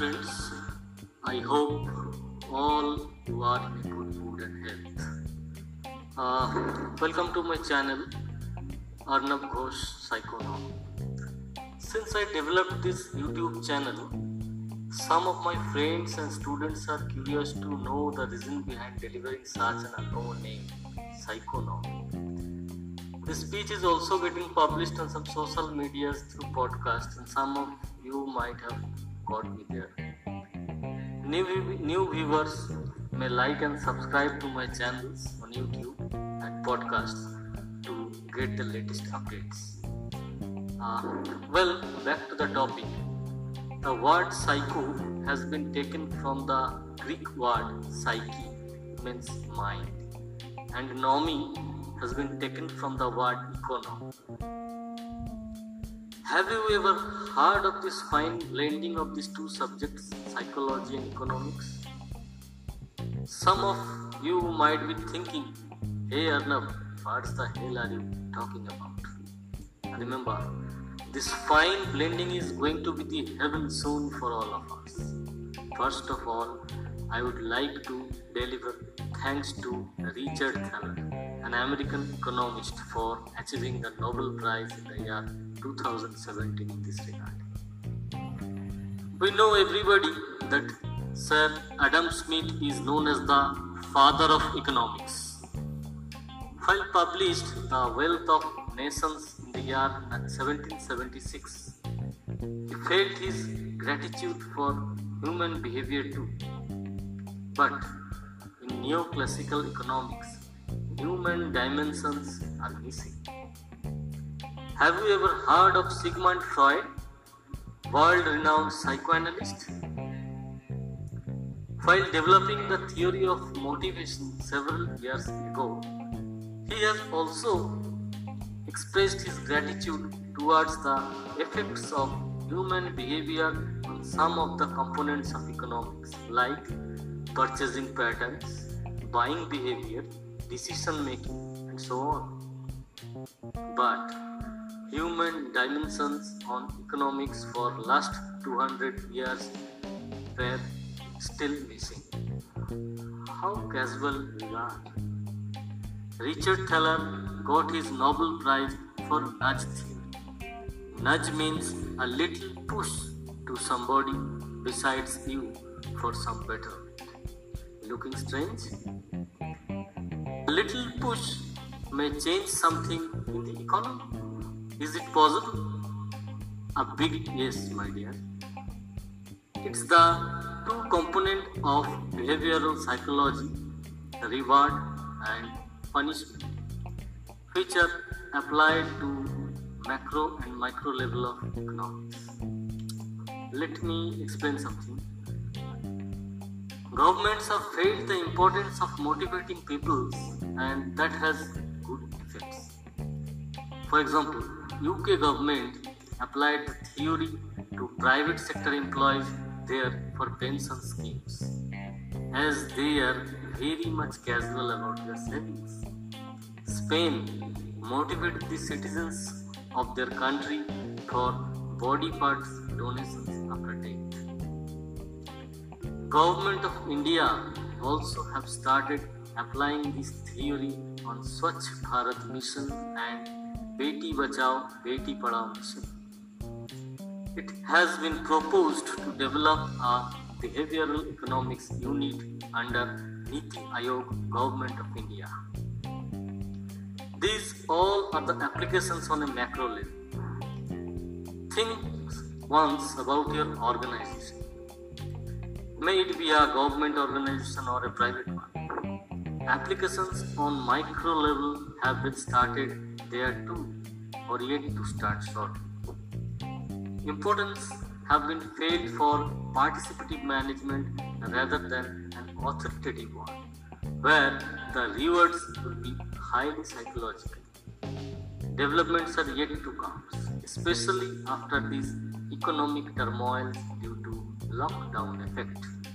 friends. I hope all you are in good mood and health. Uh, welcome to my channel, Arnab Ghosh Psychonaut. Since I developed this YouTube channel, some of my friends and students are curious to know the reason behind delivering such an unknown name, Psychonaut. The speech is also getting published on some social medias through podcasts, and some of you might have got me there. New, new viewers may like and subscribe to my channels on YouTube and podcasts to get the latest updates. Uh, well, back to the topic. The word psycho has been taken from the Greek word psyche, means mind, and nomi has been taken from the word econo. Have you ever heard of this fine blending of these two subjects, psychology and economics? Some of you might be thinking, hey Arnab, what the hell are you talking about? Remember, this fine blending is going to be the heaven soon for all of us. First of all, I would like to deliver thanks to Richard Thaler, an American economist, for achieving the Nobel Prize in the year 2017 in this regard. We know everybody that Sir Adam Smith is known as the father of economics. While published The Wealth of Nations in the year 1776, he felt his gratitude for human behavior too. But in neoclassical economics, human dimensions are missing. Have you ever heard of Sigmund Freud, world renowned psychoanalyst? While developing the theory of motivation several years ago, he has also expressed his gratitude towards the effects of human behavior on some of the components of economics, like purchasing patterns, buying behavior, decision making, and so on. But human dimensions on economics for last 200 years were still missing. How casual we are. Richard Thaler got his Nobel Prize for nudge theory. Nudge means a little push to somebody besides you for some betterment. Looking strange? A little push may change something in the economy. Is it possible? A big yes, my dear. It's the two component of behavioral psychology, reward and punishment, which are applied to macro and micro level of economics. Let me explain something. Governments have failed the importance of motivating people and that has good effects. For example, UK government applied the theory to private sector employees there for pension schemes as they are very much casual about their savings. Spain motivated the citizens of their country for body parts donations after death. Government of India also have started applying this theory on Swachh Bharat mission and Beti Bachao Beti Padhao mission. It has been proposed to develop a behavioral economics unit under Niti Aayog Government of India. These all are the applications on a macro level. Think once about your organization. May it be a government organization or a private one. Applications on micro level have been started there too, or yet to start shortly. Importance have been felt for participative management rather than an authoritative one, where the rewards will be highly psychological. Developments are yet to come, especially after this economic turmoil due to lockdown effect.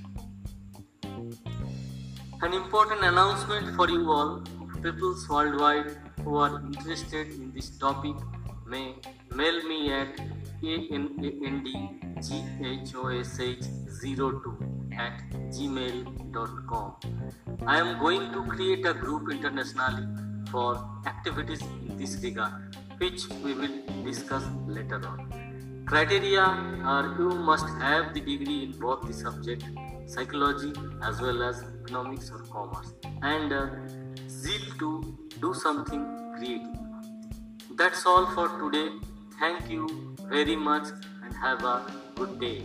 An important announcement for you all, peoples worldwide who are interested in this topic may mail me at A N A N D G H O S H 02 at gmail.com. I am going to create a group internationally for activities in this regard, which we will discuss later on. Criteria are you must have the degree in both the subject psychology as well as economics or commerce and uh, zeal to do something creative. That's all for today. Thank you very much and have a good day.